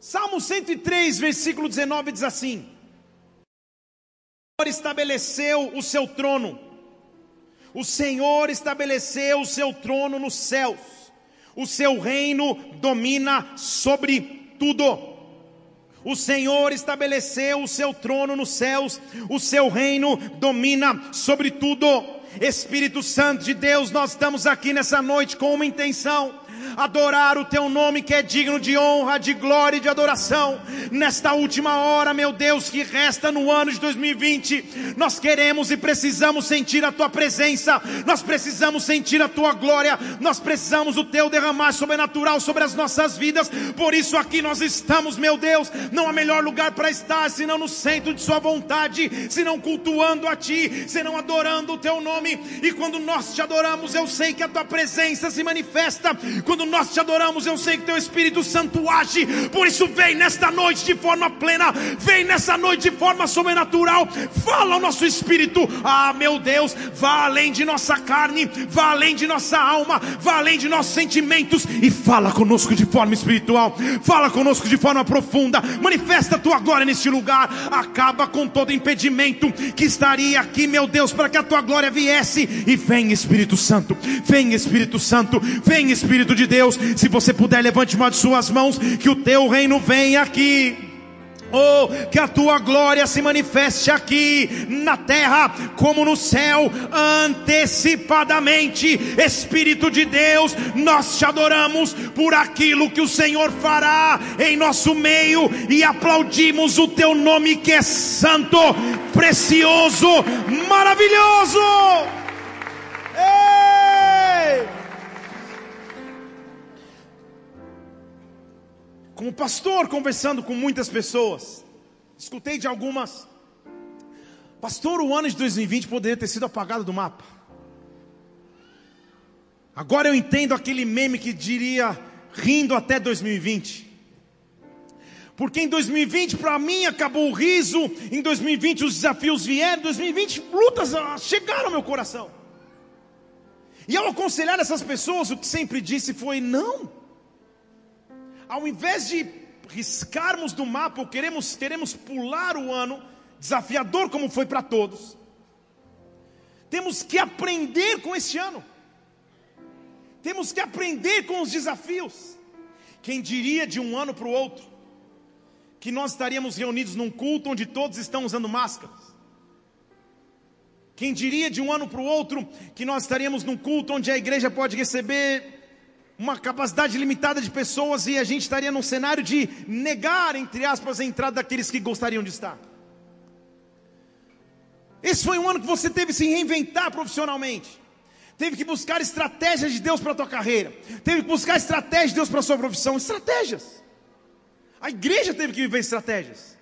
Salmo 103, versículo 19 diz assim: O Senhor estabeleceu o seu trono, o Senhor estabeleceu o seu trono nos céus, o seu reino domina sobre tudo. O Senhor estabeleceu o seu trono nos céus, o seu reino domina sobre tudo. Espírito Santo de Deus, nós estamos aqui nessa noite com uma intenção adorar o teu nome que é digno de honra, de glória e de adoração. Nesta última hora, meu Deus, que resta no ano de 2020, nós queremos e precisamos sentir a tua presença, nós precisamos sentir a tua glória, nós precisamos o teu derramar sobrenatural sobre as nossas vidas. Por isso aqui nós estamos, meu Deus, não há melhor lugar para estar senão no centro de sua vontade, senão cultuando a ti, senão adorando o teu nome. E quando nós te adoramos, eu sei que a tua presença se manifesta. Quando nós te adoramos, eu sei que teu Espírito Santo age. Por isso, vem nesta noite de forma plena, vem nessa noite de forma sobrenatural. Fala ao nosso espírito, ah, meu Deus, vá além de nossa carne, vá além de nossa alma, vá além de nossos sentimentos e fala conosco de forma espiritual. Fala conosco de forma profunda. Manifesta a tua glória neste lugar. Acaba com todo impedimento que estaria aqui, meu Deus, para que a tua glória viesse. E vem Espírito Santo, vem Espírito Santo, vem Espírito de de Deus. Se você puder, levante uma de suas mãos, que o teu reino venha aqui. Oh, que a tua glória se manifeste aqui na terra como no céu, antecipadamente. Espírito de Deus, nós te adoramos por aquilo que o Senhor fará em nosso meio e aplaudimos o teu nome que é santo, precioso, maravilhoso. Como pastor, conversando com muitas pessoas, escutei de algumas, pastor, o ano de 2020 poderia ter sido apagado do mapa. Agora eu entendo aquele meme que diria rindo até 2020. Porque em 2020 para mim acabou o riso, em 2020 os desafios vieram, em 2020 lutas chegaram ao meu coração. E ao aconselhar essas pessoas, o que sempre disse foi: não, ao invés de riscarmos do mapa, queremos, queremos pular o ano, desafiador como foi para todos, temos que aprender com este ano, temos que aprender com os desafios. Quem diria de um ano para o outro, que nós estaríamos reunidos num culto onde todos estão usando máscaras? Quem diria de um ano para o outro que nós estaríamos num culto onde a igreja pode receber uma capacidade limitada de pessoas e a gente estaria num cenário de negar, entre aspas, a entrada daqueles que gostariam de estar. Esse foi um ano que você teve que se reinventar profissionalmente. Teve que buscar estratégias de Deus para a tua carreira. Teve que buscar estratégias de Deus para a sua profissão. Estratégias. A igreja teve que viver estratégias.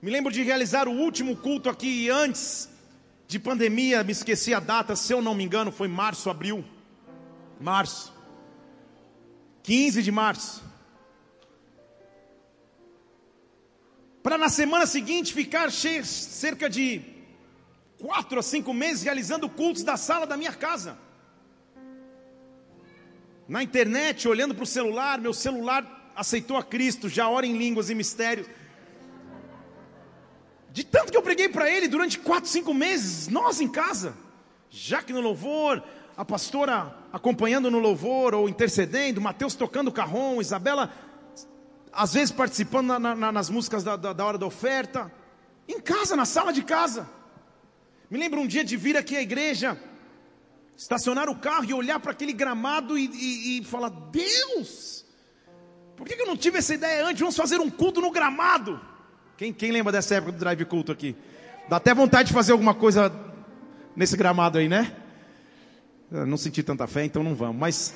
Me lembro de realizar o último culto aqui antes de pandemia, me esqueci a data, se eu não me engano, foi março, abril. Março. 15 de março. Para na semana seguinte ficar cheio, cerca de quatro a cinco meses realizando cultos da sala da minha casa. Na internet, olhando para o celular, meu celular aceitou a Cristo, já ora em línguas e mistérios. De tanto que eu preguei para ele durante quatro, cinco meses, nós em casa, já que no louvor, a pastora acompanhando no louvor ou intercedendo, Mateus tocando carrom, Isabela às vezes participando na, na, nas músicas da, da, da, hora da oferta, em casa, na sala de casa. Me lembro um dia de vir aqui à igreja, estacionar o carro e olhar para aquele gramado e, e, e falar: Deus, por que, eu não tive essa ideia antes? Vamos fazer um culto no gramado. Quem, quem lembra dessa época do drive culto aqui? Dá até vontade de fazer alguma coisa nesse gramado aí, né? Eu não senti tanta fé, então não vamos. Mas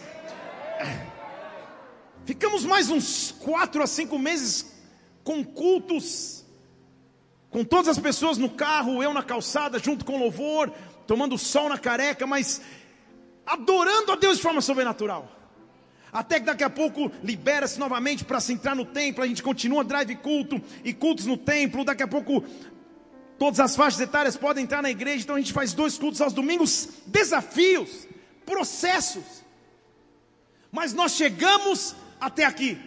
ficamos mais uns quatro a cinco meses com cultos, com todas as pessoas no carro, eu na calçada, junto com louvor, tomando sol na careca, mas adorando a Deus de forma sobrenatural. Até que daqui a pouco libera-se novamente para se entrar no templo, a gente continua drive culto e cultos no templo, daqui a pouco Todas as faixas etárias podem entrar na igreja, então a gente faz dois cultos aos domingos, desafios, processos. Mas nós chegamos até aqui.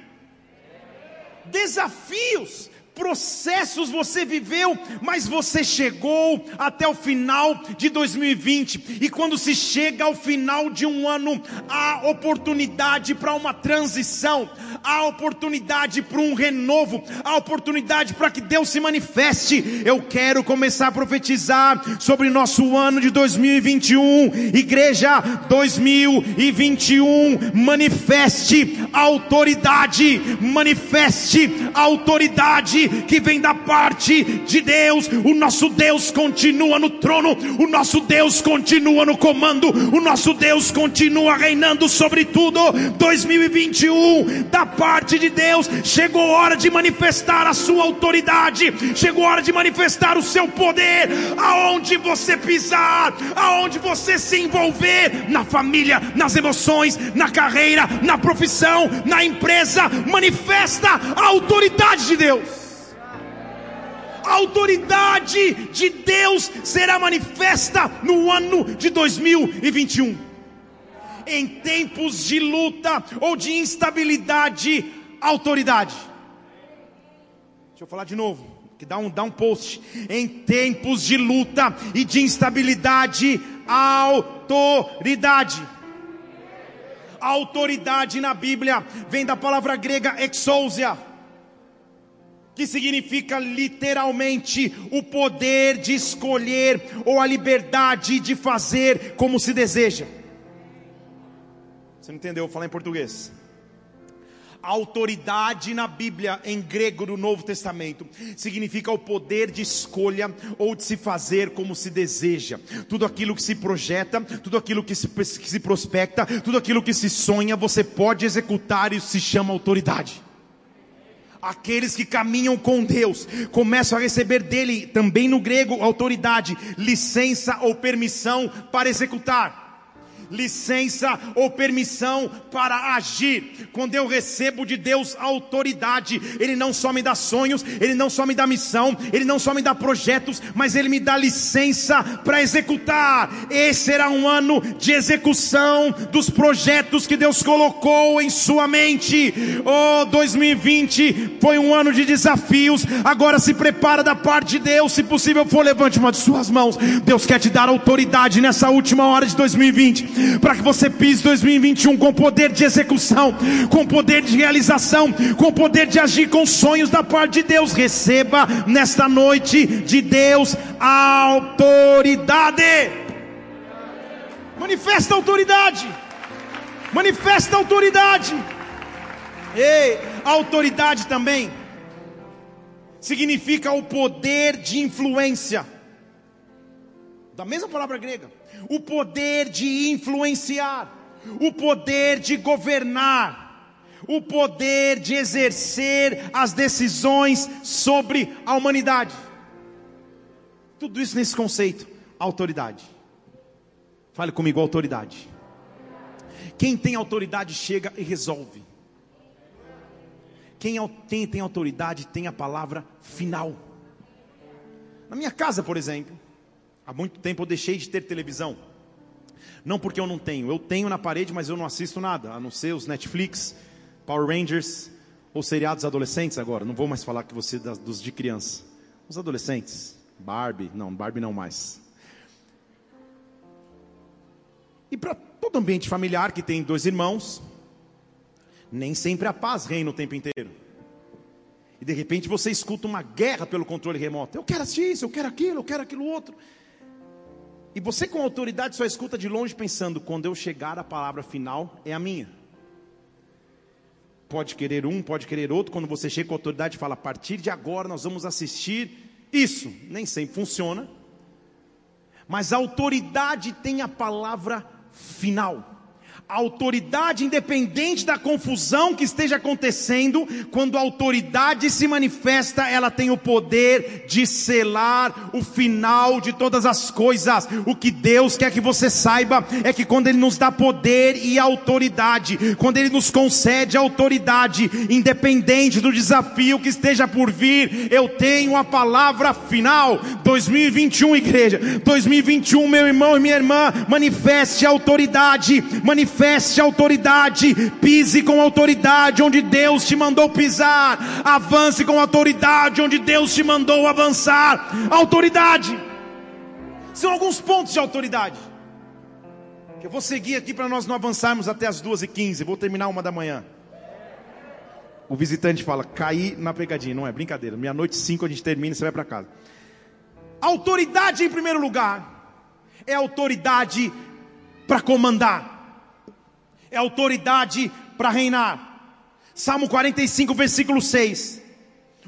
desafios, processos você viveu, mas você chegou até o final de 2020. E quando se chega ao final de um ano, há oportunidade para uma transição, há oportunidade para um renovo, há oportunidade para que Deus se manifeste. Eu quero começar a profetizar sobre nosso ano de 2021. Igreja 2021, manifeste autoridade, manifeste autoridade que vem da parte de Deus. O nosso Deus continua no trono, o nosso Deus continua no comando, o nosso Deus continua reinando sobre tudo. 2021, da parte de Deus, chegou a hora de manifestar a sua autoridade, chegou a hora de manifestar o seu poder, aonde você pisar, aonde você se envolver, na família, nas emoções, na carreira, na profissão, na empresa, manifesta a autoridade de Deus a autoridade de Deus será manifesta no ano de 2021. Em tempos de luta ou de instabilidade, autoridade. Deixa eu falar de novo, que dá um, dá um post. Em tempos de luta e de instabilidade, autoridade. Autoridade na Bíblia vem da palavra grega exousia que significa literalmente o poder de escolher ou a liberdade de fazer como se deseja. Você não entendeu? Vou falar em português. A autoridade na Bíblia, em grego do Novo Testamento, significa o poder de escolha ou de se fazer como se deseja. Tudo aquilo que se projeta, tudo aquilo que se, que se prospecta, tudo aquilo que se sonha, você pode executar e isso se chama autoridade. Aqueles que caminham com Deus começam a receber dele, também no grego, autoridade, licença ou permissão para executar licença ou permissão para agir. Quando eu recebo de Deus autoridade, Ele não só me dá sonhos, Ele não só me dá missão, Ele não só me dá projetos, mas Ele me dá licença para executar. Esse será um ano de execução dos projetos que Deus colocou em sua mente. Oh, 2020 foi um ano de desafios. Agora se prepara da parte de Deus. Se possível for, levante uma de suas mãos. Deus quer te dar autoridade nessa última hora de 2020 para que você pise 2021 com poder de execução, com poder de realização, com poder de agir com sonhos da parte de Deus. Receba nesta noite de Deus a autoridade. Manifesta a autoridade. Manifesta a autoridade. Ei, autoridade também significa o poder de influência. Da mesma palavra grega o poder de influenciar, o poder de governar, o poder de exercer as decisões sobre a humanidade. Tudo isso nesse conceito, autoridade. Fale comigo, autoridade. Quem tem autoridade chega e resolve. Quem tem, tem autoridade tem a palavra final. Na minha casa, por exemplo, Há muito tempo eu deixei de ter televisão. Não porque eu não tenho, eu tenho na parede, mas eu não assisto nada, a não ser os Netflix, Power Rangers ou seriados adolescentes agora. Não vou mais falar que você dos de criança. Os adolescentes, Barbie, não, Barbie não mais. E para todo ambiente familiar que tem dois irmãos, nem sempre a paz reina o tempo inteiro. E de repente você escuta uma guerra pelo controle remoto. Eu quero assistir isso, eu quero aquilo, eu quero aquilo outro. E você, com autoridade, só escuta de longe pensando: quando eu chegar, a palavra final é a minha. Pode querer um, pode querer outro. Quando você chega com autoridade, fala: a partir de agora nós vamos assistir isso. Nem sempre funciona. Mas a autoridade tem a palavra final. A autoridade, independente da confusão que esteja acontecendo, quando a autoridade se manifesta, ela tem o poder de selar o final de todas as coisas. O que Deus quer que você saiba é que quando Ele nos dá poder e autoridade, quando Ele nos concede autoridade, independente do desafio que esteja por vir, eu tenho a palavra final. 2021, igreja, 2021, meu irmão e minha irmã, manifeste autoridade, manifeste manifeste autoridade, pise com autoridade onde Deus te mandou pisar, avance com autoridade onde Deus te mandou avançar. Autoridade. São alguns pontos de autoridade. Eu vou seguir aqui para nós não avançarmos até as duas e quinze. Vou terminar uma da manhã. O visitante fala, caí na pegadinha. Não é brincadeira. Meia-noite cinco a gente termina e você vai para casa. Autoridade em primeiro lugar. É autoridade para comandar. É autoridade para reinar. Salmo 45, versículo 6.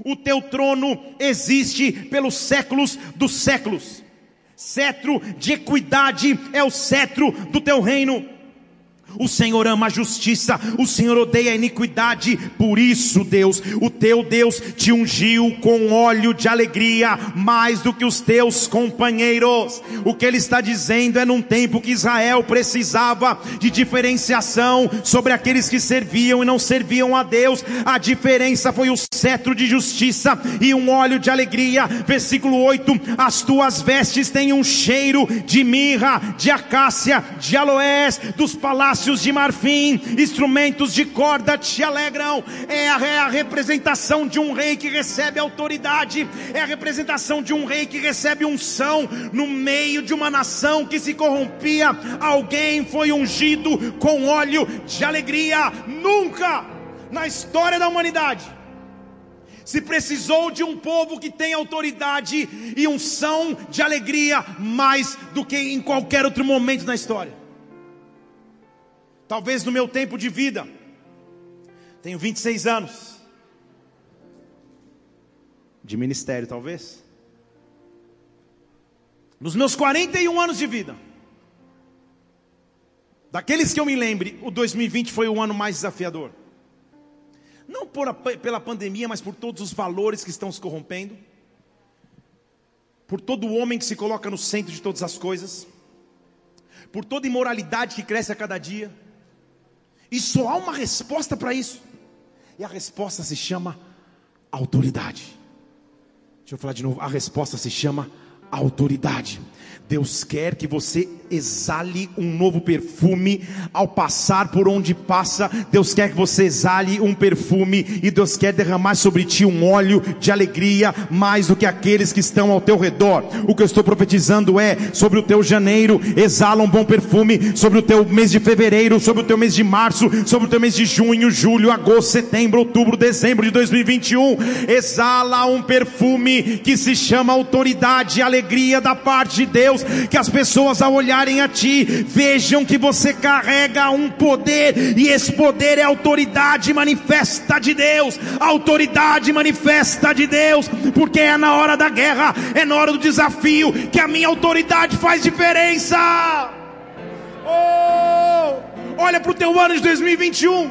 O teu trono existe pelos séculos dos séculos. Cetro de equidade é o cetro do teu reino. O Senhor ama a justiça, o Senhor odeia a iniquidade, por isso, Deus, o teu Deus te ungiu com óleo de alegria, mais do que os teus companheiros. O que ele está dizendo é num tempo que Israel precisava de diferenciação sobre aqueles que serviam e não serviam a Deus, a diferença foi o cetro de justiça e um óleo de alegria. Versículo 8: As tuas vestes têm um cheiro de mirra, de acácia, de aloés, dos palácios de marfim, instrumentos de corda te alegram. É a, é a representação de um rei que recebe autoridade, é a representação de um rei que recebe unção no meio de uma nação que se corrompia. Alguém foi ungido com óleo de alegria. Nunca na história da humanidade se precisou de um povo que tem autoridade e unção de alegria mais do que em qualquer outro momento na história. Talvez no meu tempo de vida, tenho 26 anos. De ministério, talvez. Nos meus 41 anos de vida, daqueles que eu me lembre, o 2020 foi o ano mais desafiador. Não por a, pela pandemia, mas por todos os valores que estão se corrompendo, por todo o homem que se coloca no centro de todas as coisas, por toda imoralidade que cresce a cada dia e só há uma resposta para isso. E a resposta se chama autoridade. Deixa eu falar de novo. A resposta se chama autoridade. Deus quer que você exale um novo perfume ao passar por onde passa. Deus quer que você exale um perfume e Deus quer derramar sobre ti um óleo de alegria mais do que aqueles que estão ao teu redor. O que eu estou profetizando é sobre o teu janeiro, exala um bom perfume, sobre o teu mês de fevereiro, sobre o teu mês de março, sobre o teu mês de junho, julho, agosto, setembro, outubro, dezembro de 2021. Exala um perfume que se chama autoridade, alegria da parte de Deus, que as pessoas ao olhar olharem a ti, vejam que você carrega um poder, e esse poder é autoridade manifesta de Deus, autoridade manifesta de Deus, porque é na hora da guerra, é na hora do desafio, que a minha autoridade faz diferença. Oh, olha para o teu ano de 2021,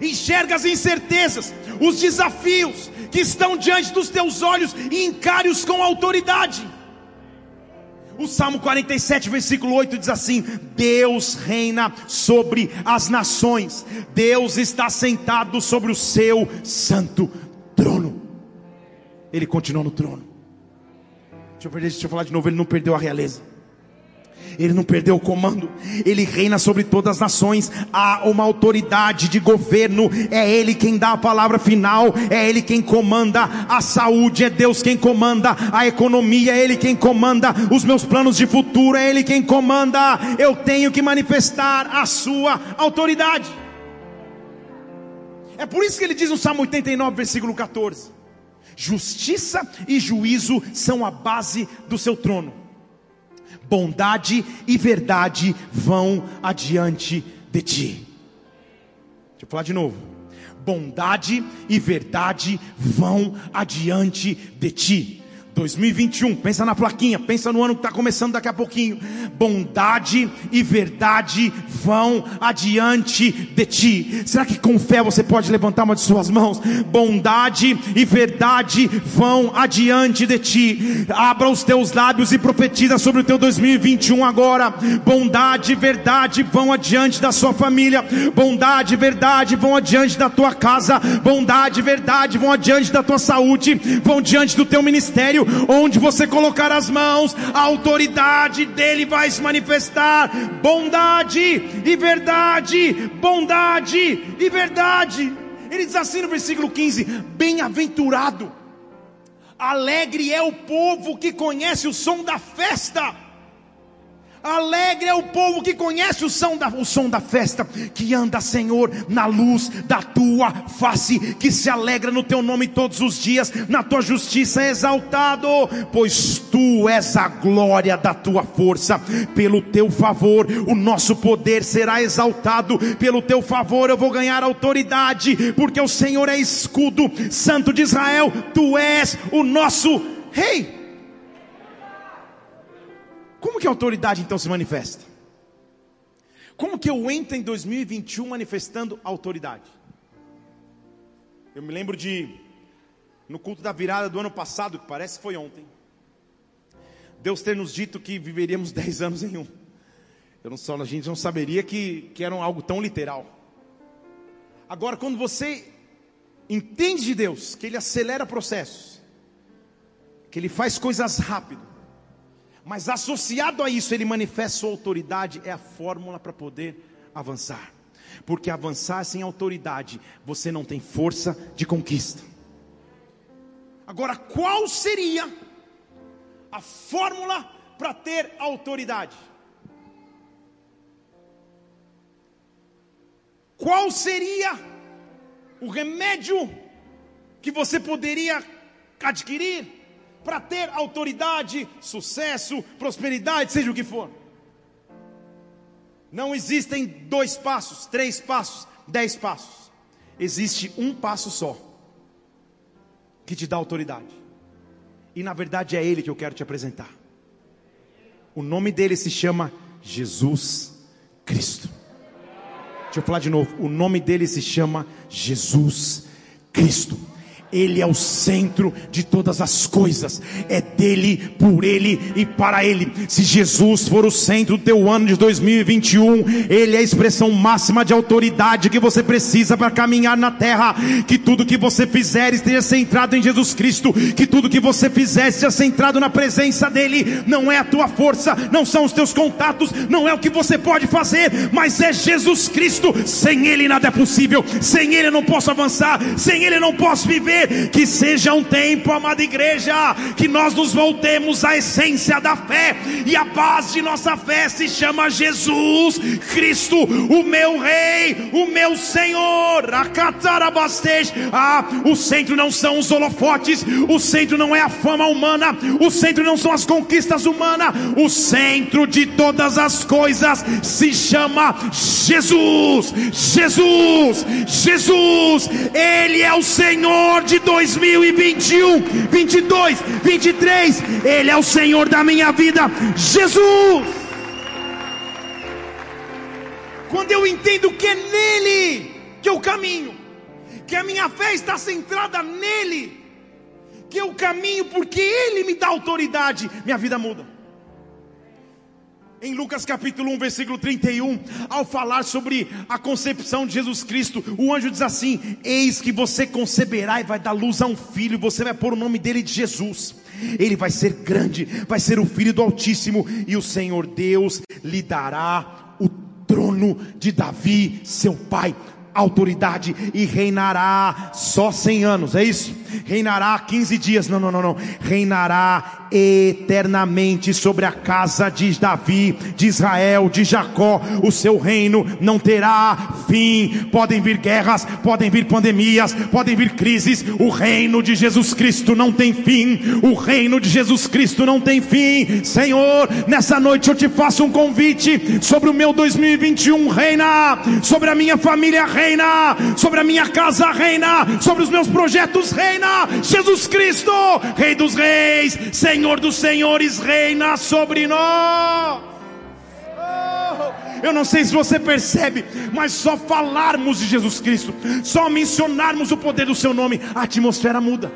enxerga as incertezas, os desafios que estão diante dos teus olhos e encare-os com autoridade. O Salmo 47, versículo 8 diz assim: Deus reina sobre as nações, Deus está sentado sobre o seu santo trono. Ele continua no trono. Deixa eu, deixa eu falar de novo: ele não perdeu a realeza. Ele não perdeu o comando, ele reina sobre todas as nações, há uma autoridade de governo, é ele quem dá a palavra final, é ele quem comanda. A saúde, é Deus quem comanda. A economia, é ele quem comanda. Os meus planos de futuro, é ele quem comanda. Eu tenho que manifestar a sua autoridade. É por isso que ele diz no Salmo 89, versículo 14: Justiça e juízo são a base do seu trono bondade e verdade vão adiante de ti. Deixa eu falar de novo. Bondade e verdade vão adiante de ti. 2021, pensa na plaquinha, pensa no ano que está começando daqui a pouquinho. Bondade e verdade vão adiante de ti. Será que com fé você pode levantar uma de suas mãos? Bondade e verdade vão adiante de ti. Abra os teus lábios e profetiza sobre o teu 2021 agora. Bondade e verdade vão adiante da sua família. Bondade e verdade vão adiante da tua casa. Bondade e verdade vão adiante da tua saúde. Vão diante do teu ministério onde você colocar as mãos, a autoridade dele vai se manifestar. Bondade e verdade, bondade e verdade. Ele diz assim no versículo 15: Bem-aventurado, alegre é o povo que conhece o som da festa. Alegre é o povo que conhece o som, da, o som da festa, que anda, Senhor, na luz da tua face, que se alegra no teu nome todos os dias, na tua justiça é exaltado, pois tu és a glória da tua força, pelo teu favor, o nosso poder será exaltado, pelo teu favor eu vou ganhar autoridade, porque o Senhor é escudo, Santo de Israel, tu és o nosso Rei. Como que a autoridade então se manifesta? Como que eu entro em 2021 manifestando autoridade? Eu me lembro de, no culto da virada do ano passado, que parece que foi ontem, Deus ter nos dito que viveríamos 10 anos em um. Eu não a gente não saberia que, que era algo tão literal. Agora, quando você entende de Deus, que Ele acelera processos, que Ele faz coisas rápido, mas associado a isso, ele manifesta sua autoridade, é a fórmula para poder avançar. Porque avançar sem autoridade, você não tem força de conquista. Agora, qual seria a fórmula para ter autoridade? Qual seria o remédio que você poderia adquirir para ter autoridade, sucesso, prosperidade, seja o que for. Não existem dois passos, três passos, dez passos. Existe um passo só que te dá autoridade. E na verdade é ele que eu quero te apresentar. O nome dele se chama Jesus Cristo. Deixa eu falar de novo. O nome dele se chama Jesus Cristo. Ele é o centro de todas as coisas, é dele, por ele e para ele. Se Jesus for o centro do teu ano de 2021, ele é a expressão máxima de autoridade que você precisa para caminhar na terra. Que tudo que você fizer esteja centrado em Jesus Cristo, que tudo que você fizer esteja centrado na presença dele. Não é a tua força, não são os teus contatos, não é o que você pode fazer, mas é Jesus Cristo. Sem ele nada é possível, sem ele eu não posso avançar, sem ele eu não posso viver que seja um tempo, amada igreja, que nós nos voltemos à essência da fé, e a base de nossa fé se chama Jesus Cristo, o meu Rei, o meu Senhor. Ah, o centro não são os holofotes, o centro não é a fama humana, o centro não são as conquistas humanas, o centro de todas as coisas se chama Jesus. Jesus, Jesus, Ele é o Senhor de de 2021, 22, 23. Ele é o Senhor da minha vida, Jesus. Quando eu entendo que é nele que eu caminho, que a minha fé está centrada nele, que eu caminho porque ele me dá autoridade, minha vida muda. Em Lucas capítulo 1, versículo 31, ao falar sobre a concepção de Jesus Cristo, o anjo diz assim: Eis que você conceberá e vai dar luz a um filho, você vai pôr o nome dele de Jesus. Ele vai ser grande, vai ser o filho do Altíssimo, e o Senhor Deus lhe dará o trono de Davi, seu pai autoridade e reinará só 100 anos, é isso? Reinará 15 dias, não, não, não, não, reinará eternamente sobre a casa de Davi, de Israel, de Jacó, o seu reino não terá fim. Podem vir guerras, podem vir pandemias, podem vir crises, o reino de Jesus Cristo não tem fim. O reino de Jesus Cristo não tem fim. Senhor, nessa noite eu te faço um convite sobre o meu 2021 reina, sobre a minha família reina, sobre a minha casa reina, sobre os meus projetos reina. Jesus Cristo, Rei dos Reis, Senhor Senhor dos Senhores reina sobre nós. Oh, eu não sei se você percebe, mas só falarmos de Jesus Cristo, só mencionarmos o poder do seu nome, a atmosfera muda.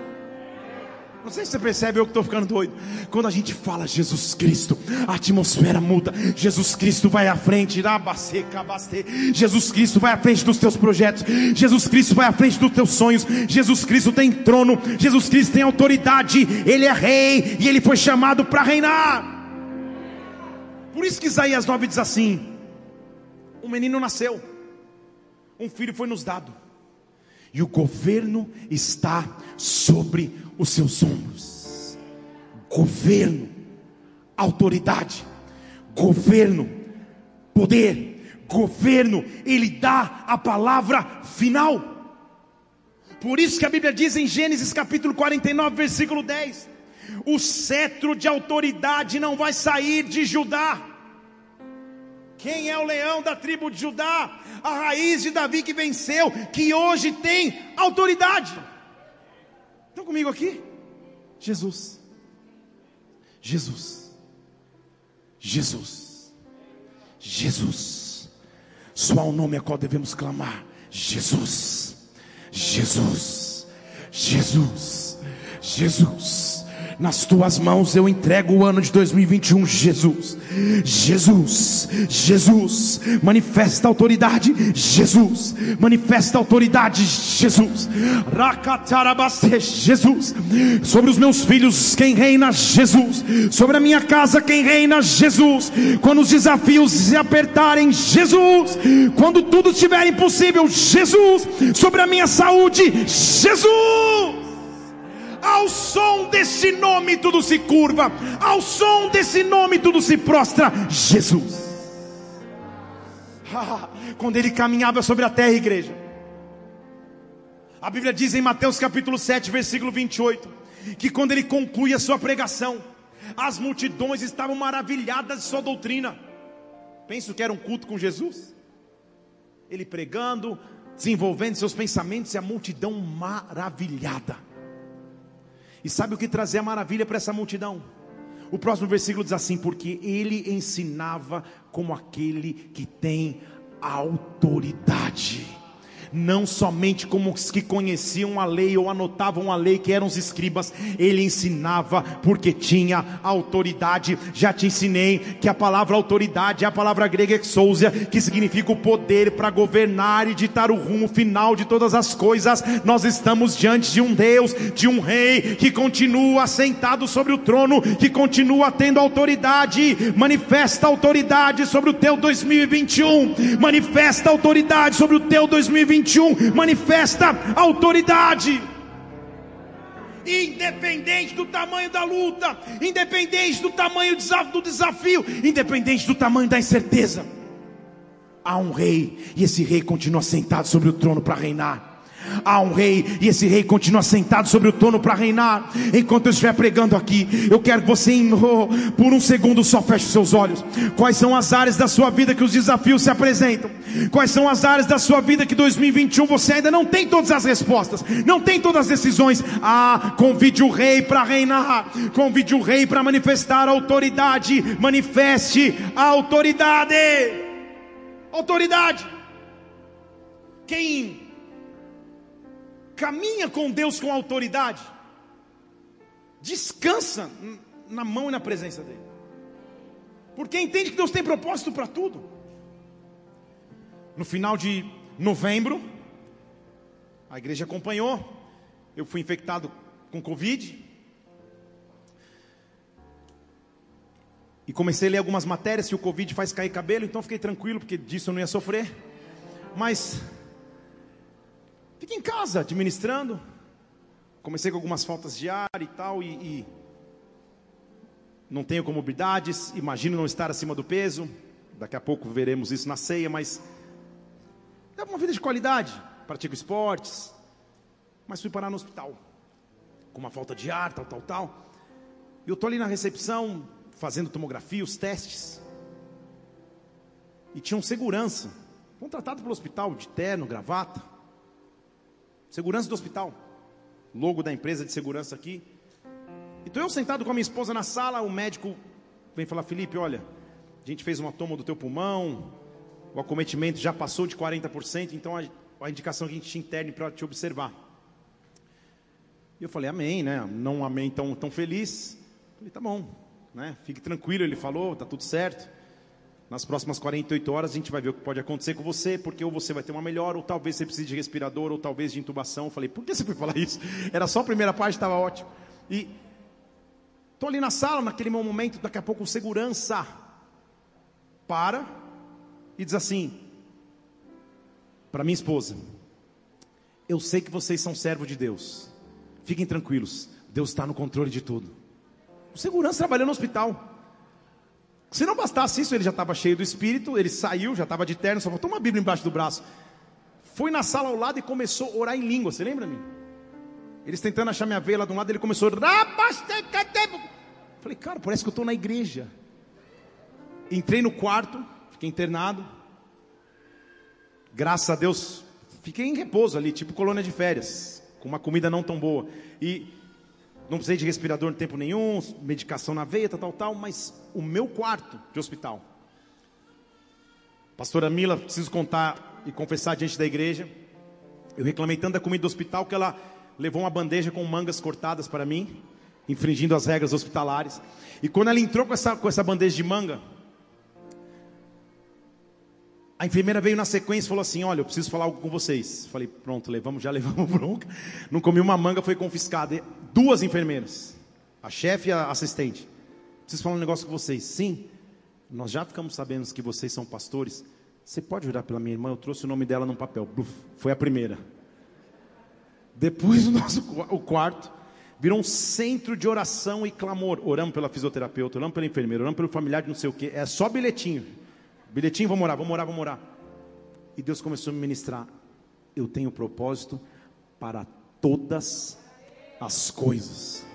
Não sei se você percebe, eu que estou ficando doido. Quando a gente fala Jesus Cristo, a atmosfera muda. Jesus Cristo vai à frente. Jesus Cristo vai à frente dos teus projetos. Jesus Cristo vai à frente dos teus sonhos. Jesus Cristo tem trono. Jesus Cristo tem autoridade. Ele é rei e ele foi chamado para reinar. Por isso que Isaías 9 diz assim: Um menino nasceu, um filho foi nos dado, e o governo está sobre os seus ombros. Governo, autoridade, governo, poder, governo, ele dá a palavra final. Por isso que a Bíblia diz em Gênesis capítulo 49, versículo 10: o cetro de autoridade não vai sair de Judá. Quem é o leão da tribo de Judá? A raiz de Davi que venceu, que hoje tem autoridade. Estão comigo aqui? Jesus. Jesus. Jesus. Jesus. Só o nome a qual devemos clamar: Jesus. Jesus. Jesus. Jesus. Nas tuas mãos eu entrego o ano de 2021, Jesus. Jesus, Jesus, manifesta autoridade, Jesus, manifesta autoridade, Jesus. Jesus. Sobre os meus filhos, quem reina, Jesus. Sobre a minha casa, quem reina, Jesus. Quando os desafios se apertarem, Jesus. Quando tudo estiver impossível, Jesus. Sobre a minha saúde, Jesus. Ao som desse nome tudo se curva, ao som desse nome tudo se prostra. Jesus. Quando ele caminhava sobre a terra, igreja. A Bíblia diz em Mateus capítulo 7, versículo 28, que quando ele conclui a sua pregação, as multidões estavam maravilhadas de sua doutrina. Penso que era um culto com Jesus. Ele pregando, desenvolvendo seus pensamentos e a multidão maravilhada. E sabe o que trazia maravilha para essa multidão? O próximo versículo diz assim: Porque ele ensinava como aquele que tem autoridade não somente como os que conheciam a lei ou anotavam a lei, que eram os escribas, ele ensinava porque tinha autoridade. Já te ensinei que a palavra autoridade é a palavra grega exousia, que significa o poder para governar e ditar o rumo final de todas as coisas. Nós estamos diante de um Deus, de um rei que continua sentado sobre o trono, que continua tendo autoridade. Manifesta autoridade sobre o teu 2021, manifesta autoridade sobre o teu 2021 21 manifesta autoridade. Independente do tamanho da luta, independente do tamanho do desafio, independente do tamanho da incerteza, há um rei, e esse rei continua sentado sobre o trono para reinar. Há um rei e esse rei continua sentado sobre o trono para reinar. Enquanto eu estiver pregando aqui, eu quero que você, por um segundo, só feche seus olhos. Quais são as áreas da sua vida que os desafios se apresentam? Quais são as áreas da sua vida que 2021 você ainda não tem todas as respostas, não tem todas as decisões? Ah, convide o rei para reinar, convide o rei para manifestar a autoridade. Manifeste a autoridade. Autoridade. Quem caminha com Deus com autoridade, descansa na mão e na presença dEle, porque entende que Deus tem propósito para tudo. No final de novembro, a igreja acompanhou, eu fui infectado com Covid, e comecei a ler algumas matérias se o Covid faz cair cabelo, então fiquei tranquilo, porque disso eu não ia sofrer. Mas Fique em casa administrando. Comecei com algumas faltas de ar e tal, e, e não tenho comorbidades, imagino não estar acima do peso. Daqui a pouco veremos isso na ceia, mas leva uma vida de qualidade, pratico esportes, mas fui parar no hospital com uma falta de ar, tal, tal, tal. E eu estou ali na recepção fazendo tomografia, os testes. E tinha um segurança, contratado pelo hospital, de terno, gravata. Segurança do hospital. Logo da empresa de segurança aqui. Então eu sentado com a minha esposa na sala, o médico vem falar: Felipe, olha, a gente fez uma toma do teu pulmão, o acometimento já passou de 40%, então a, a indicação que a gente te interne para te observar. E eu falei, amém, né? Não amém tão, tão feliz. falei, tá bom, né? Fique tranquilo, ele falou, tá tudo certo. Nas próximas 48 horas a gente vai ver o que pode acontecer com você, porque ou você vai ter uma melhor, ou talvez você precise de respirador, ou talvez de intubação. Eu falei, por que você foi falar isso? Era só a primeira parte, estava ótimo. E estou ali na sala, naquele momento, daqui a pouco o segurança para e diz assim, para minha esposa, eu sei que vocês são servos de Deus, fiquem tranquilos, Deus está no controle de tudo. O segurança trabalhando no hospital. Se não bastasse isso, ele já estava cheio do espírito, ele saiu, já estava de terno, só faltou uma Bíblia embaixo do braço. Foi na sala ao lado e começou a orar em língua, você lembra mim? Eles tentando achar minha veia lá de um lado, ele começou. Falei, cara, parece que eu estou na igreja. Entrei no quarto, fiquei internado. Graças a Deus, fiquei em repouso ali, tipo colônia de férias, com uma comida não tão boa. E não precisei de respirador em tempo nenhum, medicação na veia, tal, tal, tal, mas o meu quarto de hospital. Pastora Mila, preciso contar e confessar diante da igreja. Eu reclamei tanto da comida do hospital que ela levou uma bandeja com mangas cortadas para mim, infringindo as regras hospitalares. E quando ela entrou com essa, com essa bandeja de manga, a enfermeira veio na sequência e falou assim: Olha, eu preciso falar algo com vocês. Falei, pronto, levamos, já levamos bronca. Não comi uma manga, foi confiscada. Duas enfermeiras, a chefe e a assistente. Preciso falar um negócio com vocês. Sim, nós já ficamos sabendo que vocês são pastores. Você pode orar pela minha irmã? Eu trouxe o nome dela num papel. Bluf, foi a primeira. Depois o nosso o quarto virou um centro de oração e clamor. Oramos pela fisioterapeuta, oramos pela enfermeira, oramos pelo familiar de não sei o que. É só bilhetinho. Bilhetinho, vamos orar, vamos orar, vamos orar. E Deus começou a me ministrar. Eu tenho propósito para todas as coisas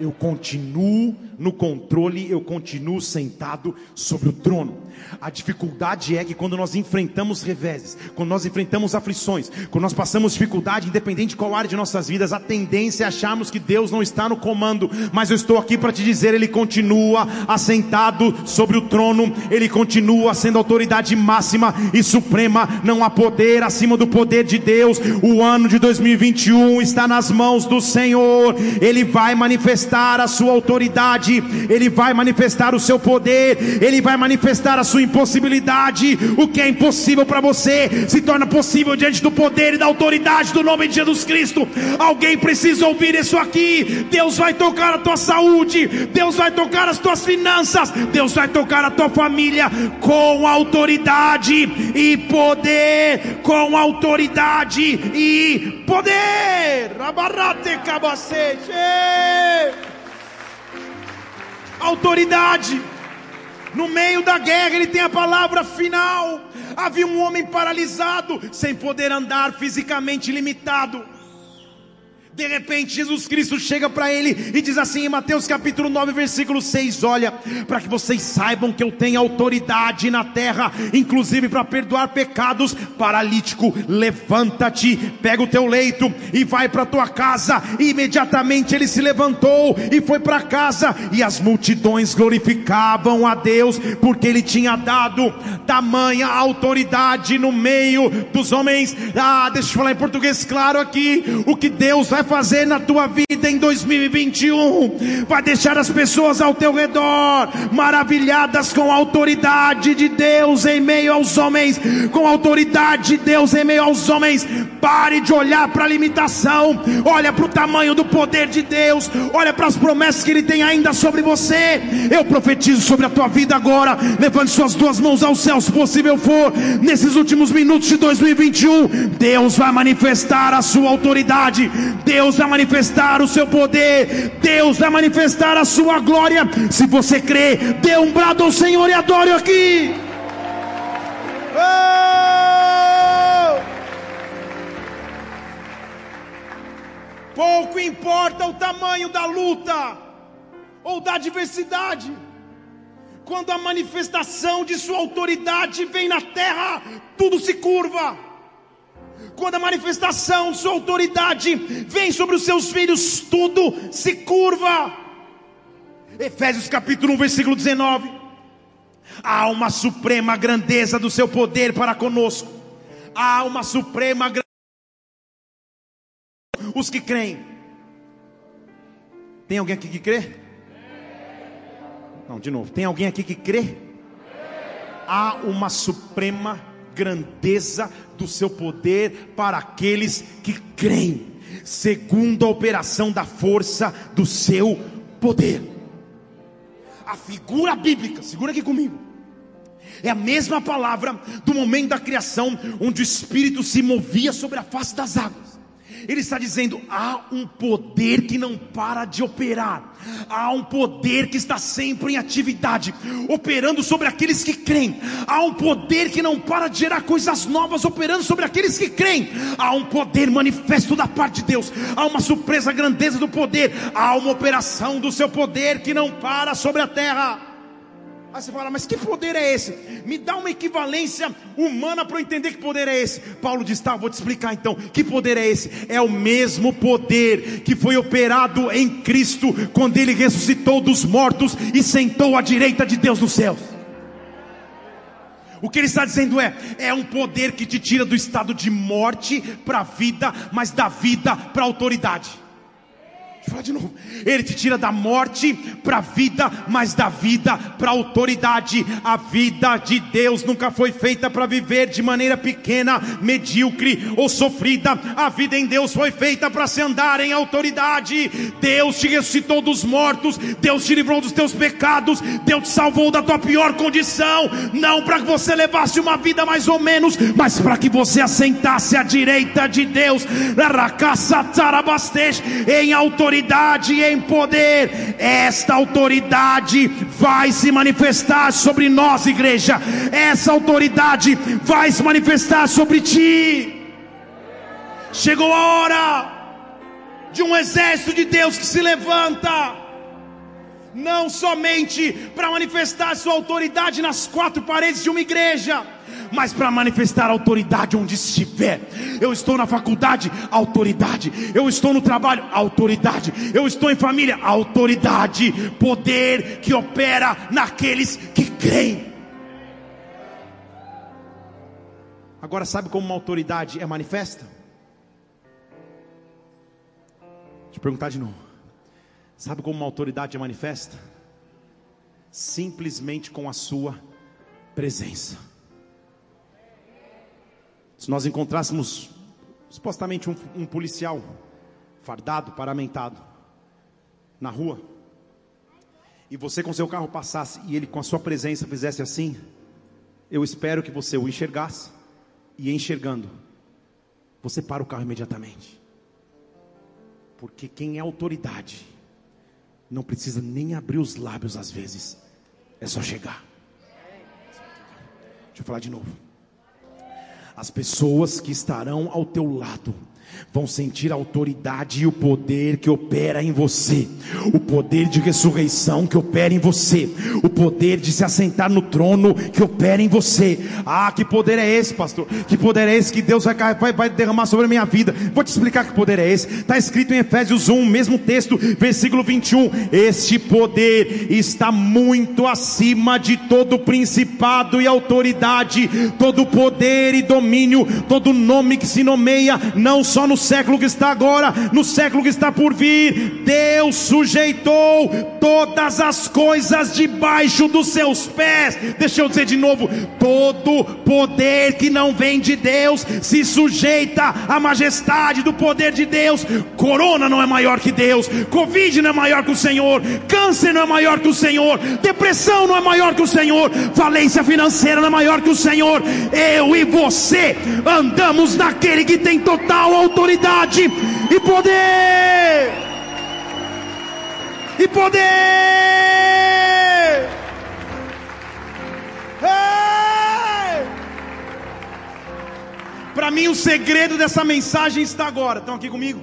eu continuo no controle, eu continuo sentado sobre o trono. A dificuldade é que quando nós enfrentamos reveses, quando nós enfrentamos aflições, quando nós passamos dificuldade, independente de qual área de nossas vidas, a tendência é acharmos que Deus não está no comando, mas eu estou aqui para te dizer, Ele continua assentado sobre o trono, Ele continua sendo autoridade máxima e suprema, não há poder acima do poder de Deus. O ano de 2021 está nas mãos do Senhor, Ele vai manifestar manifestar a sua autoridade, ele vai manifestar o seu poder, ele vai manifestar a sua impossibilidade. O que é impossível para você se torna possível diante do poder e da autoridade do nome de Jesus Cristo. Alguém precisa ouvir isso aqui. Deus vai tocar a tua saúde, Deus vai tocar as tuas finanças, Deus vai tocar a tua família com autoridade e poder, com autoridade e poder. Abarrate cabacete autoridade. No meio da guerra, ele tem a palavra final. Havia um homem paralisado, sem poder andar, fisicamente limitado. De repente, Jesus Cristo chega para ele e diz assim em Mateus capítulo 9, versículo 6: Olha, para que vocês saibam que eu tenho autoridade na terra, inclusive para perdoar pecados, paralítico, levanta-te, pega o teu leito e vai para tua casa. E imediatamente ele se levantou e foi para casa, e as multidões glorificavam a Deus, porque ele tinha dado tamanha autoridade no meio dos homens. Ah, deixa eu falar em português claro aqui: o que Deus vai fazer na tua vida em 2021 vai deixar as pessoas ao teu redor maravilhadas com a autoridade de Deus em meio aos homens, com a autoridade de Deus em meio aos homens. Pare de olhar para a limitação, olha para o tamanho do poder de Deus, olha para as promessas que Ele tem ainda sobre você. Eu profetizo sobre a tua vida agora. Levante suas duas mãos aos céus, se possível for, nesses últimos minutos de 2021. Deus vai manifestar a sua autoridade. Deus Deus vai manifestar o seu poder, Deus vai manifestar a sua glória. Se você crê, dê um brado ao Senhor e adore aqui. Oh! Pouco importa o tamanho da luta ou da adversidade, quando a manifestação de Sua autoridade vem na terra, tudo se curva quando a manifestação de sua autoridade vem sobre os seus filhos, tudo se curva. Efésios capítulo 1, versículo 19. Há uma suprema grandeza do seu poder para conosco. Há uma suprema grandeza os que creem. Tem alguém aqui que crê? Não, de novo. Tem alguém aqui que crê? Há uma suprema grandeza do seu poder para aqueles que creem, segundo a operação da força do seu poder. A figura bíblica, segura aqui comigo. É a mesma palavra do momento da criação, onde o Espírito se movia sobre a face das águas. Ele está dizendo: há um poder que não para de operar, há um poder que está sempre em atividade, operando sobre aqueles que creem, há um poder que não para de gerar coisas novas, operando sobre aqueles que creem, há um poder manifesto da parte de Deus, há uma surpresa grandeza do poder, há uma operação do seu poder que não para sobre a terra. Aí você fala, mas que poder é esse? Me dá uma equivalência humana para eu entender que poder é esse. Paulo diz: tá, vou te explicar então. Que poder é esse? É o mesmo poder que foi operado em Cristo quando ele ressuscitou dos mortos e sentou à direita de Deus nos céus. O que ele está dizendo é: é um poder que te tira do estado de morte para a vida, mas da vida para a autoridade. Falar de novo. Ele te tira da morte para a vida, mas da vida para a autoridade. A vida de Deus nunca foi feita para viver de maneira pequena, medíocre ou sofrida. A vida em Deus foi feita para se andar em autoridade. Deus te ressuscitou dos mortos, Deus te livrou dos teus pecados, Deus te salvou da tua pior condição. Não para que você levasse uma vida mais ou menos, mas para que você assentasse à direita de Deus. Em autoridade autoridade em poder. Esta autoridade vai se manifestar sobre nós, igreja. Essa autoridade vai se manifestar sobre ti. Chegou a hora de um exército de Deus que se levanta não somente para manifestar sua autoridade nas quatro paredes de uma igreja, mas para manifestar autoridade onde estiver. Eu estou na faculdade, autoridade. Eu estou no trabalho, autoridade. Eu estou em família, autoridade. Poder que opera naqueles que creem. Agora, sabe como uma autoridade é manifesta? Deixa eu perguntar de novo. Sabe como uma autoridade é manifesta? Simplesmente com a sua presença. Se nós encontrássemos supostamente um, um policial fardado, paramentado, na rua, e você com seu carro passasse e ele com a sua presença fizesse assim, eu espero que você o enxergasse e enxergando, você para o carro imediatamente. Porque quem é autoridade não precisa nem abrir os lábios às vezes, é só chegar. Deixa eu falar de novo. As pessoas que estarão ao teu lado vão sentir a autoridade e o poder que opera em você, o poder de ressurreição que opera em você, o poder de se assentar no trono que opera em você. Ah, que poder é esse, pastor? Que poder é esse que Deus vai, vai, vai derramar sobre a minha vida? Vou te explicar que poder é esse. Está escrito em Efésios 1, mesmo texto, versículo 21. Este poder está muito acima de todo principado e autoridade, todo poder e domínio, todo nome que se nomeia, não só no século que está agora, no século que está por vir. Deus sujeitou todas as coisas debaixo dos seus pés. Deixa eu dizer de novo: todo poder que não vem de Deus se sujeita à majestade do poder de Deus. Corona não é maior que Deus, Covid não é maior que o Senhor, câncer não é maior que o Senhor, depressão não é maior que o Senhor, falência financeira não é maior que o Senhor. Eu e você andamos naquele que tem total autoridade autoridade e poder. E poder. Para mim, o segredo dessa mensagem está agora. Estão aqui comigo?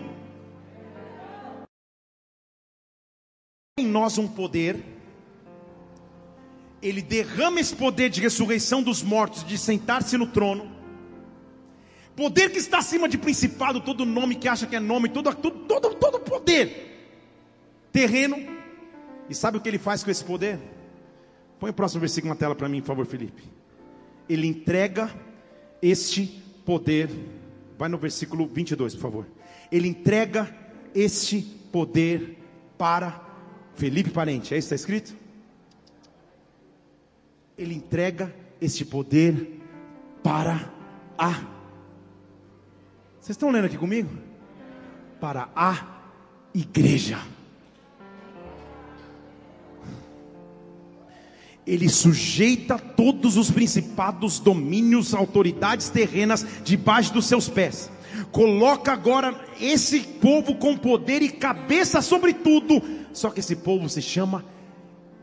Em nós um poder. Ele derrama esse poder de ressurreição dos mortos, de sentar-se no trono Poder que está acima de principado, todo nome que acha que é nome, todo, todo, todo, poder terreno. E sabe o que ele faz com esse poder? Põe o próximo versículo na tela para mim, por favor, Felipe. Ele entrega este poder. Vai no versículo 22, por favor. Ele entrega este poder para Felipe Parente. É isso que está escrito? Ele entrega este poder para a. Vocês estão lendo aqui comigo? Para a igreja. Ele sujeita todos os principados, domínios, autoridades terrenas debaixo dos seus pés. Coloca agora esse povo com poder e cabeça sobre tudo. Só que esse povo se chama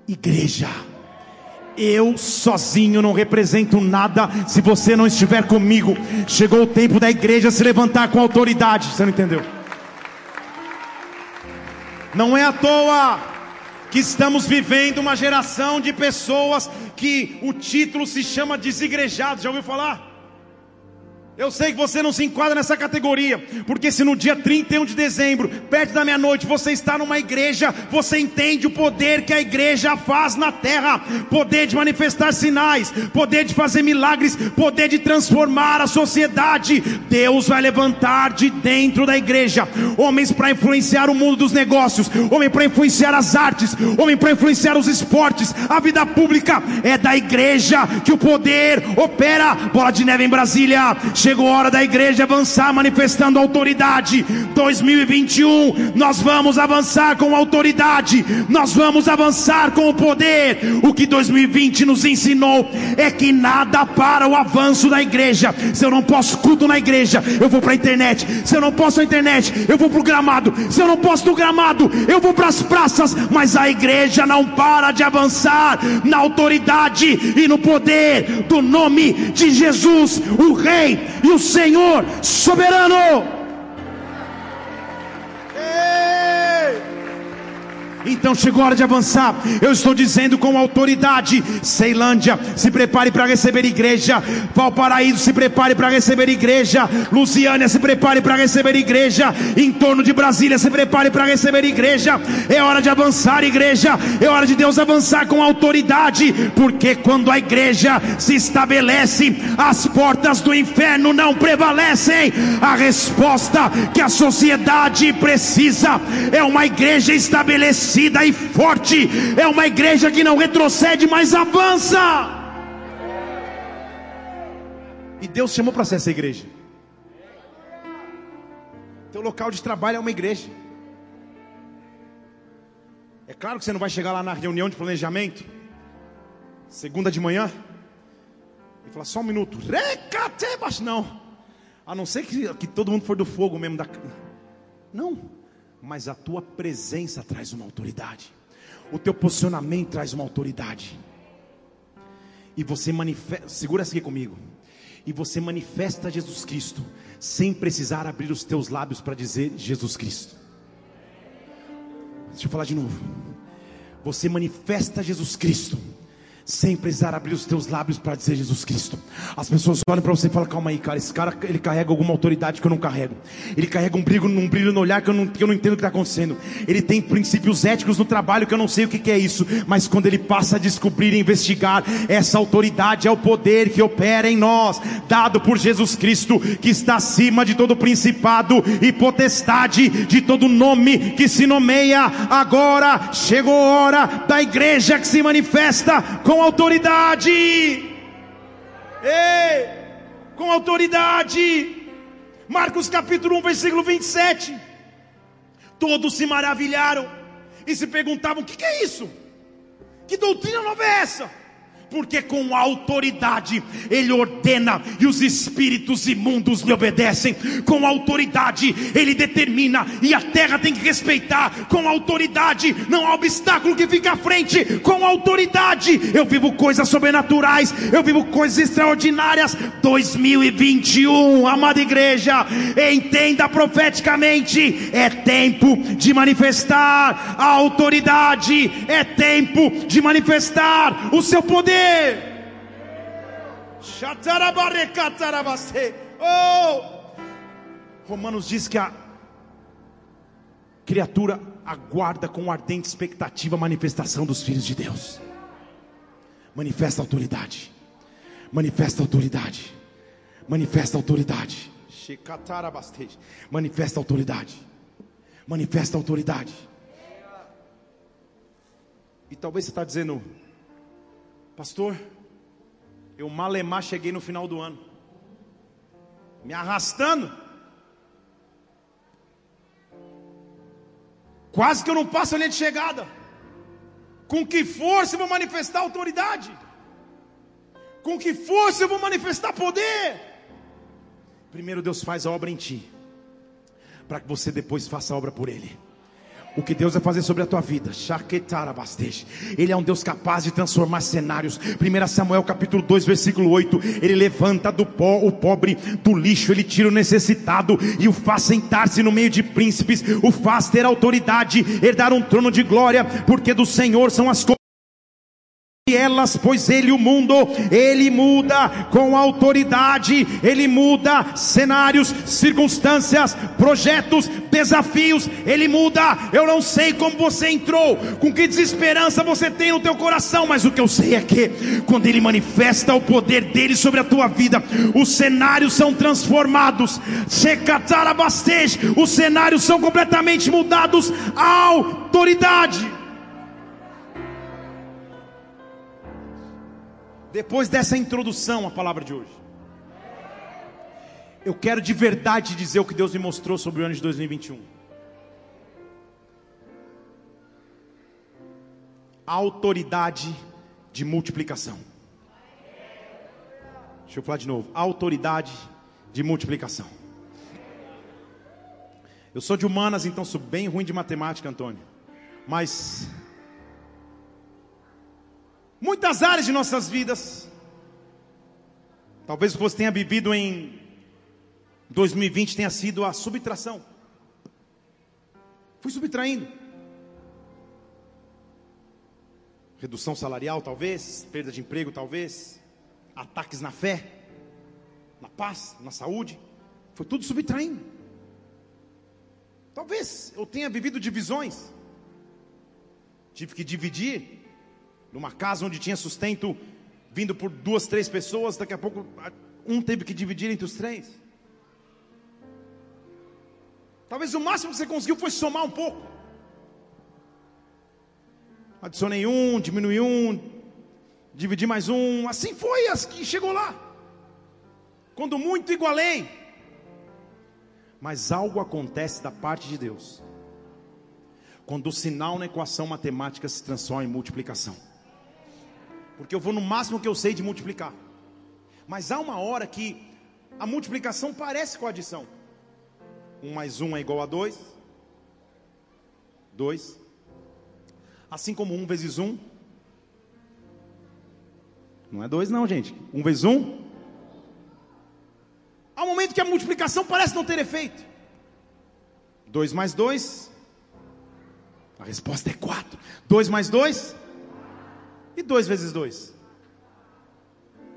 igreja. Eu sozinho não represento nada se você não estiver comigo. Chegou o tempo da igreja se levantar com autoridade. Você não entendeu? Não é à toa que estamos vivendo uma geração de pessoas que o título se chama desigrejados. Já ouviu falar? Eu sei que você não se enquadra nessa categoria, porque se no dia 31 de dezembro, perto da meia-noite, você está numa igreja, você entende o poder que a igreja faz na terra, poder de manifestar sinais, poder de fazer milagres, poder de transformar a sociedade. Deus vai levantar de dentro da igreja homens para influenciar o mundo dos negócios, homem para influenciar as artes, homem para influenciar os esportes, a vida pública é da igreja que o poder opera. Bola de neve em Brasília Chegou a hora da igreja avançar manifestando autoridade. 2021, nós vamos avançar com autoridade. Nós vamos avançar com o poder. O que 2020 nos ensinou é que nada para o avanço da igreja. Se eu não posso culto na igreja, eu vou para a internet. Se eu não posso na internet, eu vou para o gramado. Se eu não posso no gramado, eu vou para as praças. Mas a igreja não para de avançar na autoridade e no poder do nome de Jesus, o Rei e o Senhor soberano. Então chegou a hora de avançar. Eu estou dizendo com autoridade: Ceilândia, se prepare para receber igreja. Valparaíso, se prepare para receber igreja. Luciânia, se prepare para receber igreja. Em torno de Brasília, se prepare para receber igreja. É hora de avançar, igreja. É hora de Deus avançar com autoridade. Porque quando a igreja se estabelece, as portas do inferno não prevalecem. A resposta que a sociedade precisa é uma igreja estabelecida estabelecida e forte. É uma igreja que não retrocede, mas avança. E Deus chamou para ser essa igreja. Teu local de trabalho é uma igreja. É claro que você não vai chegar lá na reunião de planejamento, segunda de manhã, e falar só um minuto, não. A não ser que, que todo mundo for do fogo mesmo da. Não mas a tua presença traz uma autoridade, o teu posicionamento traz uma autoridade, e você manifesta, segura aqui comigo, e você manifesta Jesus Cristo, sem precisar abrir os teus lábios para dizer Jesus Cristo. Deixa eu falar de novo. Você manifesta Jesus Cristo sem precisar abrir os teus lábios para dizer Jesus Cristo. As pessoas olham para você e falam: calma aí, cara, esse cara ele carrega alguma autoridade que eu não carrego. Ele carrega um brilho, um brilho no olhar que eu não, que eu não entendo o que está acontecendo. Ele tem princípios éticos no trabalho que eu não sei o que, que é isso. Mas quando ele passa a descobrir e investigar, essa autoridade é o poder que opera em nós, dado por Jesus Cristo, que está acima de todo principado e potestade, de todo nome que se nomeia. Agora chegou a hora da igreja que se manifesta com autoridade. Ei, com autoridade. Marcos capítulo 1, versículo 27. Todos se maravilharam e se perguntavam: o que, que é isso? Que doutrina nova é essa? Porque com autoridade Ele ordena e os espíritos imundos lhe obedecem. Com autoridade Ele determina e a terra tem que respeitar. Com autoridade não há obstáculo que fique à frente. Com autoridade eu vivo coisas sobrenaturais, eu vivo coisas extraordinárias. 2021, amada igreja, entenda profeticamente: é tempo de manifestar a autoridade, é tempo de manifestar o seu poder. Oh! Romanos diz que a criatura aguarda com ardente expectativa a manifestação dos filhos de Deus. Manifesta autoridade. Manifesta autoridade. Manifesta autoridade. Manifesta autoridade. Manifesta autoridade. talvez você está dizendo, pastor, eu malemar cheguei no final do ano, me arrastando, quase que eu não passo a linha de chegada. Com que força eu vou manifestar autoridade? Com que força eu vou manifestar poder? Primeiro Deus faz a obra em ti, para que você depois faça a obra por Ele o que Deus vai fazer sobre a tua vida. Ele é um Deus capaz de transformar cenários. 1 Samuel capítulo 2, versículo 8. Ele levanta do pó o pobre do lixo, ele tira o necessitado e o faz sentar-se no meio de príncipes, o faz ter autoridade, herdar um trono de glória, porque do Senhor são as coisas elas, pois ele o mundo, ele muda com autoridade, ele muda cenários, circunstâncias, projetos, desafios, ele muda. Eu não sei como você entrou, com que desesperança você tem no teu coração, mas o que eu sei é que quando ele manifesta o poder dele sobre a tua vida, os cenários são transformados. Os cenários são completamente mudados à autoridade. Depois dessa introdução à palavra de hoje, eu quero de verdade dizer o que Deus me mostrou sobre o ano de 2021. A autoridade de multiplicação. Deixa eu falar de novo. Autoridade de multiplicação. Eu sou de humanas, então sou bem ruim de matemática, Antônio. Mas muitas áreas de nossas vidas. Talvez você tenha vivido em 2020 tenha sido a subtração. Fui subtraindo. Redução salarial, talvez, perda de emprego, talvez, ataques na fé, na paz, na saúde. Foi tudo subtraindo. Talvez eu tenha vivido divisões. Tive que dividir numa casa onde tinha sustento vindo por duas, três pessoas, daqui a pouco um teve que dividir entre os três. Talvez o máximo que você conseguiu foi somar um pouco. Adicionei um, diminui um, dividi mais um, assim foi as que chegou lá. Quando muito igualei. Mas algo acontece da parte de Deus. Quando o sinal na equação matemática se transforma em multiplicação porque eu vou no máximo que eu sei de multiplicar. Mas há uma hora que a multiplicação parece com a adição. 1 mais 1 é igual a 2. 2. Assim como 1 vezes 1. Não é 2 não, gente. 1 vezes 1. Há um momento que a multiplicação parece não ter efeito. 2 mais 2. A resposta é 4. 2 mais 2. E 2 vezes 2?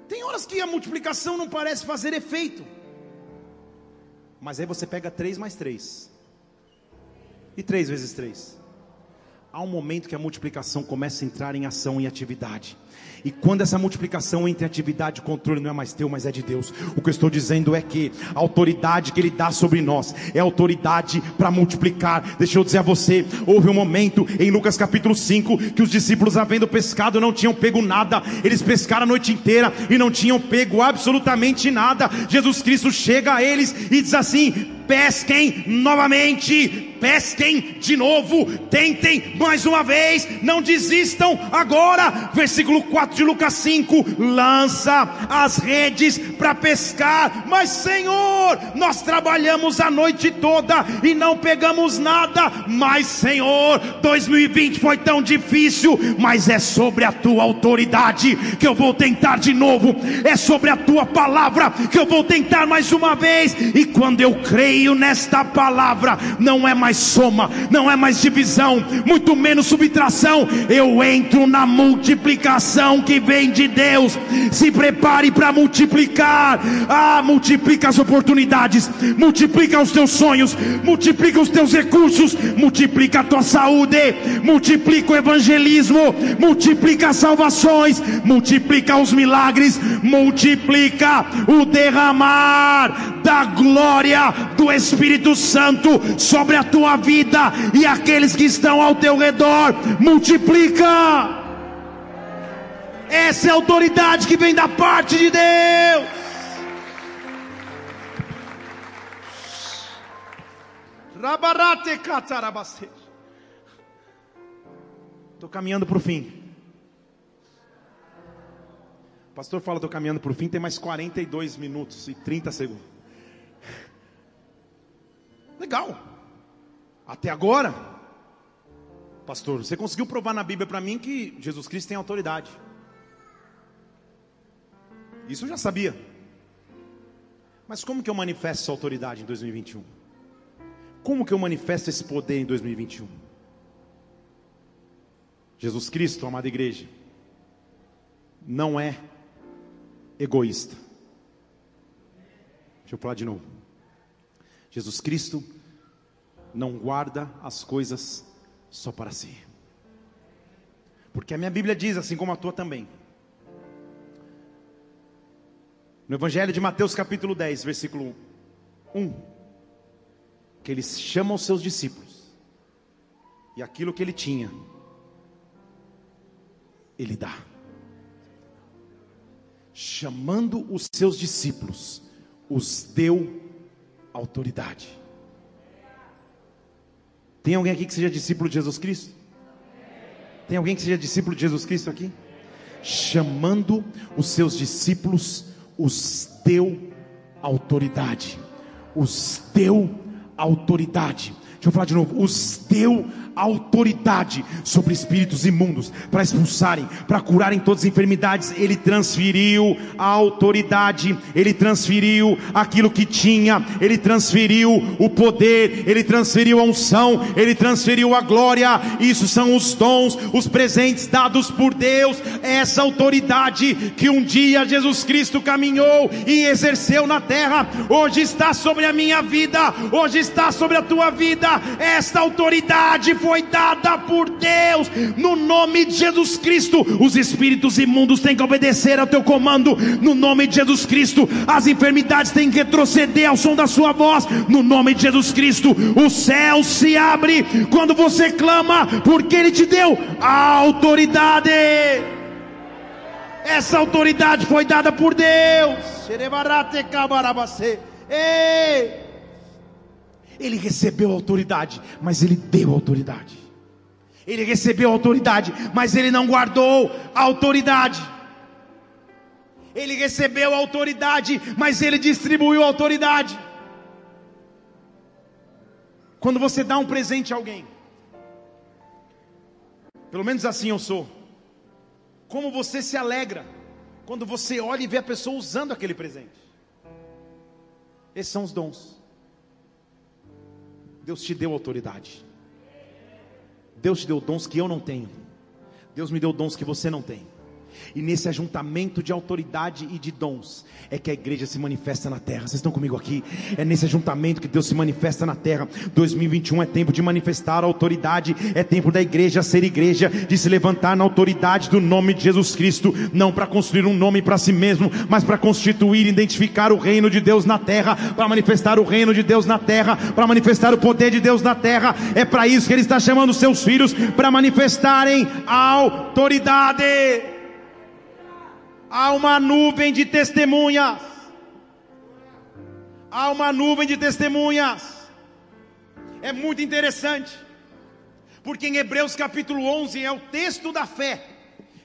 Tem horas que a multiplicação não parece fazer efeito. Mas aí você pega 3 mais 3. E 3 vezes 3? Há um momento que a multiplicação começa a entrar em ação e atividade. E quando essa multiplicação entra em atividade, o controle não é mais teu, mas é de Deus. O que eu estou dizendo é que a autoridade que Ele dá sobre nós é autoridade para multiplicar. Deixa eu dizer a você: houve um momento em Lucas capítulo 5 que os discípulos, havendo pescado, não tinham pego nada. Eles pescaram a noite inteira e não tinham pego absolutamente nada. Jesus Cristo chega a eles e diz assim: pesquem novamente pesquem de novo, tentem mais uma vez, não desistam agora. Versículo 4 de Lucas 5: lança as redes para pescar, mas Senhor, nós trabalhamos a noite toda e não pegamos nada, mas Senhor, 2020 foi tão difícil, mas é sobre a tua autoridade que eu vou tentar de novo, é sobre a tua palavra que eu vou tentar mais uma vez, e quando eu creio nesta palavra, não é mais mais soma, não é mais divisão, muito menos subtração. Eu entro na multiplicação que vem de Deus. Se prepare para multiplicar. Ah, multiplica as oportunidades, multiplica os teus sonhos, multiplica os teus recursos, multiplica a tua saúde, multiplica o evangelismo, multiplica as salvações, multiplica os milagres, multiplica o derramar da glória do Espírito Santo sobre a tua vida e aqueles que estão ao teu redor. Multiplica. Essa é a autoridade que vem da parte de Deus. Estou caminhando para o fim. O pastor fala, estou caminhando para o fim, tem mais 42 minutos e 30 segundos. Legal. Até agora, pastor, você conseguiu provar na Bíblia para mim que Jesus Cristo tem autoridade. Isso eu já sabia. Mas como que eu manifesto essa autoridade em 2021? Como que eu manifesto esse poder em 2021? Jesus Cristo, amada igreja, não é egoísta. Deixa eu falar de novo. Jesus Cristo não guarda as coisas só para si. Porque a minha Bíblia diz, assim como a tua também, no Evangelho de Mateus, capítulo 10, versículo 1, que ele chama os seus discípulos, e aquilo que ele tinha, ele dá. Chamando os seus discípulos, os deu autoridade. Tem alguém aqui que seja discípulo de Jesus Cristo? Tem alguém que seja discípulo de Jesus Cristo aqui? Chamando os seus discípulos, os deu autoridade. Os deu autoridade. Deixa eu falar de novo. Os deu autoridade sobre espíritos imundos para expulsarem, para curarem todas as enfermidades. Ele transferiu a autoridade, ele transferiu aquilo que tinha, ele transferiu o poder, ele transferiu a unção, ele transferiu a glória. Isso são os dons, os presentes dados por Deus. Essa autoridade que um dia Jesus Cristo caminhou e exerceu na terra, hoje está sobre a minha vida, hoje está sobre a tua vida. Esta autoridade foi dada por Deus, no nome de Jesus Cristo. Os espíritos imundos têm que obedecer ao teu comando, no nome de Jesus Cristo. As enfermidades têm que retroceder ao som da sua voz, no nome de Jesus Cristo. O céu se abre quando você clama, porque Ele te deu a autoridade. Essa autoridade foi dada por Deus. Ei! Ele recebeu autoridade, mas ele deu autoridade. Ele recebeu autoridade, mas ele não guardou a autoridade. Ele recebeu autoridade, mas ele distribuiu autoridade. Quando você dá um presente a alguém, pelo menos assim eu sou. Como você se alegra quando você olha e vê a pessoa usando aquele presente. Esses são os dons. Deus te deu autoridade. Deus te deu dons que eu não tenho. Deus me deu dons que você não tem. E nesse ajuntamento de autoridade e de dons é que a igreja se manifesta na terra. Vocês estão comigo aqui? É nesse ajuntamento que Deus se manifesta na terra. 2021 é tempo de manifestar a autoridade, é tempo da igreja ser igreja, de se levantar na autoridade do nome de Jesus Cristo, não para construir um nome para si mesmo, mas para constituir, identificar o reino de Deus na terra, para manifestar o reino de Deus na terra, para manifestar o poder de Deus na terra. É para isso que ele está chamando seus filhos para manifestarem a autoridade há uma nuvem de testemunhas. Há uma nuvem de testemunhas. É muito interessante, porque em Hebreus capítulo 11 é o texto da fé.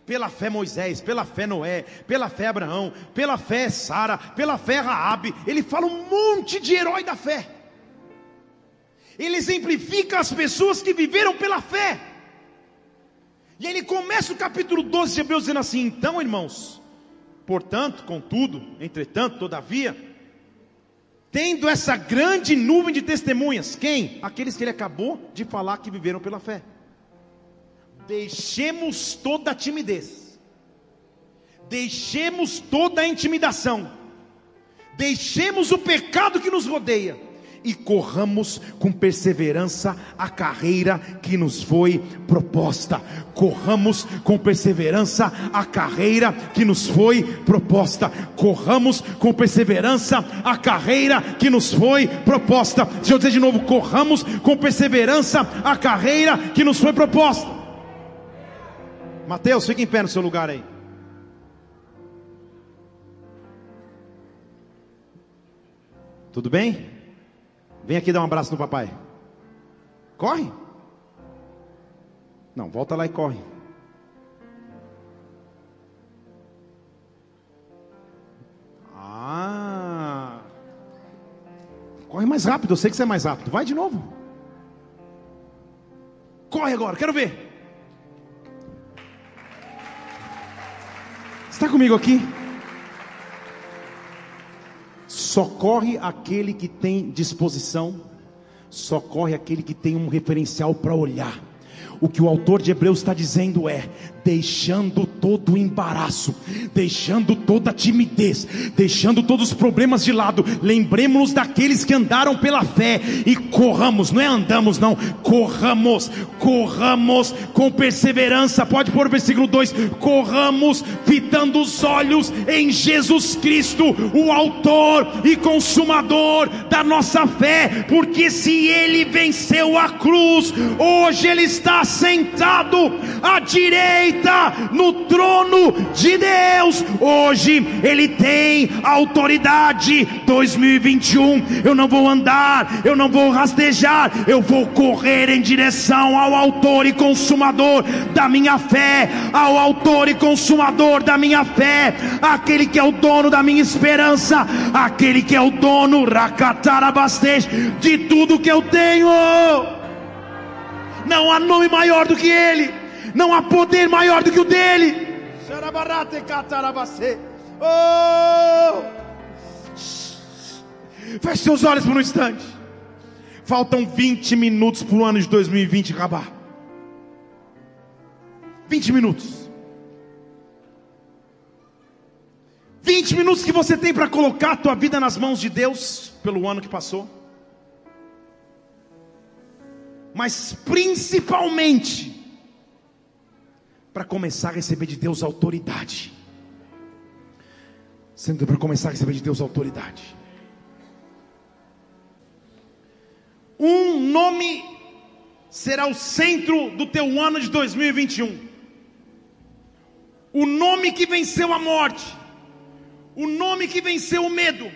Pela fé Moisés, pela fé Noé, pela fé Abraão, pela fé Sara, pela fé Raabe, ele fala um monte de herói da fé. Ele exemplifica as pessoas que viveram pela fé. E ele começa o capítulo 12 de Hebreus dizendo assim: então, irmãos, Portanto, contudo, entretanto, todavia, tendo essa grande nuvem de testemunhas, quem? Aqueles que ele acabou de falar que viveram pela fé. Deixemos toda a timidez, deixemos toda a intimidação, deixemos o pecado que nos rodeia e corramos com perseverança a carreira que nos foi proposta. Corramos com perseverança a carreira que nos foi proposta. Corramos com perseverança a carreira que nos foi proposta. Deixa eu dizer de novo: corramos com perseverança a carreira que nos foi proposta. Mateus, fique em pé no seu lugar aí. Tudo bem? Vem aqui dar um abraço no papai. Corre. Não, volta lá e corre. Ah. Corre mais rápido, eu sei que você é mais rápido. Vai de novo. Corre agora, quero ver. Está comigo aqui? Socorre aquele que tem disposição, socorre aquele que tem um referencial para olhar. O que o autor de Hebreus está dizendo é: deixando todo o embaraço, deixando toda a timidez, deixando todos os problemas de lado, lembremos-nos daqueles que andaram pela fé e corramos, não é andamos, não, corramos, corramos com perseverança. Pode pôr o versículo 2: corramos, fitando os olhos em Jesus Cristo, o Autor e Consumador da nossa fé, porque se Ele venceu a cruz, hoje Ele está sentado à direita no trono de Deus. Hoje Ele tem autoridade. 2021, eu não vou andar, eu não vou rastejar, eu vou correr em direção ao Autor e Consumador da minha fé, ao Autor e Consumador da minha fé, aquele que é o dono da minha esperança, aquele que é o dono, Rakatarabastej, de tudo que eu tenho. Não há nome maior do que Ele. Não há poder maior do que o dele. Oh! Feche seus olhos por um instante. Faltam 20 minutos para o ano de 2020 acabar. 20 minutos. 20 minutos que você tem para colocar a tua vida nas mãos de Deus pelo ano que passou mas principalmente para começar a receber de Deus autoridade. Sendo para começar a receber de Deus autoridade. Um nome será o centro do teu ano de 2021. O nome que venceu a morte, o nome que venceu o medo,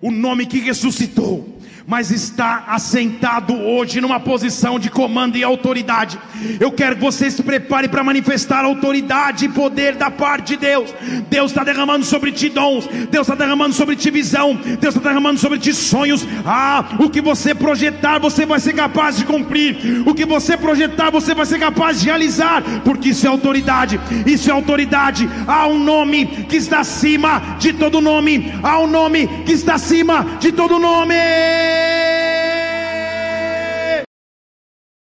o nome que ressuscitou, mas está assentado hoje numa posição de comando e autoridade. Eu quero que você se prepare para manifestar autoridade e poder da parte de Deus. Deus está derramando sobre ti dons, Deus está derramando sobre ti visão, Deus está derramando sobre ti sonhos. Ah, o que você projetar, você vai ser capaz de cumprir. O que você projetar, você vai ser capaz de realizar, porque isso é autoridade. Isso é autoridade. Há um nome que está acima de todo nome. Há um nome que está acima de todo nome. Hey!